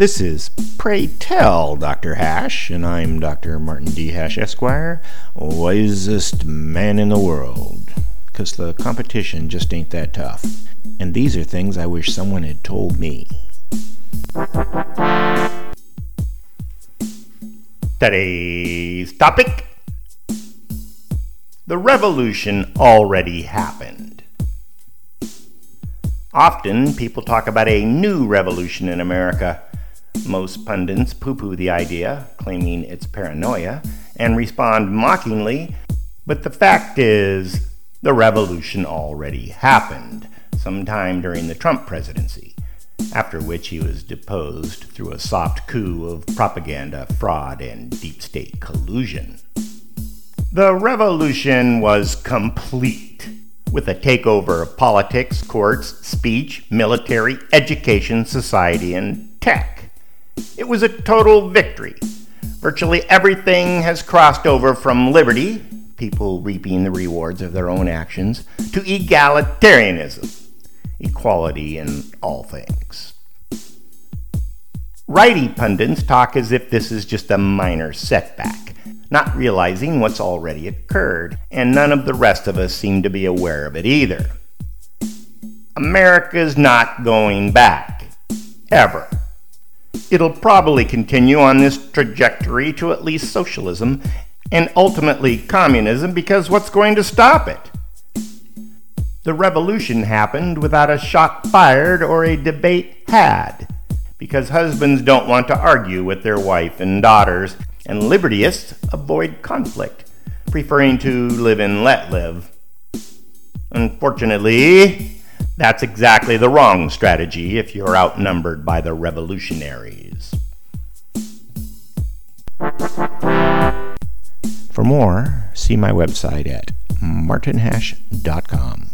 This is Pray Tell Dr. Hash, and I'm Dr. Martin D. Hash, Esquire, wisest man in the world. Because the competition just ain't that tough. And these are things I wish someone had told me. Today's topic The revolution already happened. Often people talk about a new revolution in America. Most pundits poo poo the idea, claiming it's paranoia, and respond mockingly, but the fact is, the revolution already happened sometime during the Trump presidency, after which he was deposed through a soft coup of propaganda, fraud, and deep state collusion. The revolution was complete, with a takeover of politics, courts, speech, military, education, society, and tech. It was a total victory. Virtually everything has crossed over from liberty, people reaping the rewards of their own actions, to egalitarianism, equality in all things. Righty pundits talk as if this is just a minor setback, not realizing what's already occurred, and none of the rest of us seem to be aware of it either. America's not going back. Ever. It'll probably continue on this trajectory to at least socialism and ultimately communism because what's going to stop it? The revolution happened without a shot fired or a debate had, because husbands don't want to argue with their wife and daughters, and libertyists avoid conflict, preferring to live and let live. Unfortunately, that's exactly the wrong strategy if you're outnumbered by the revolutionaries. For more, see my website at martinhash.com.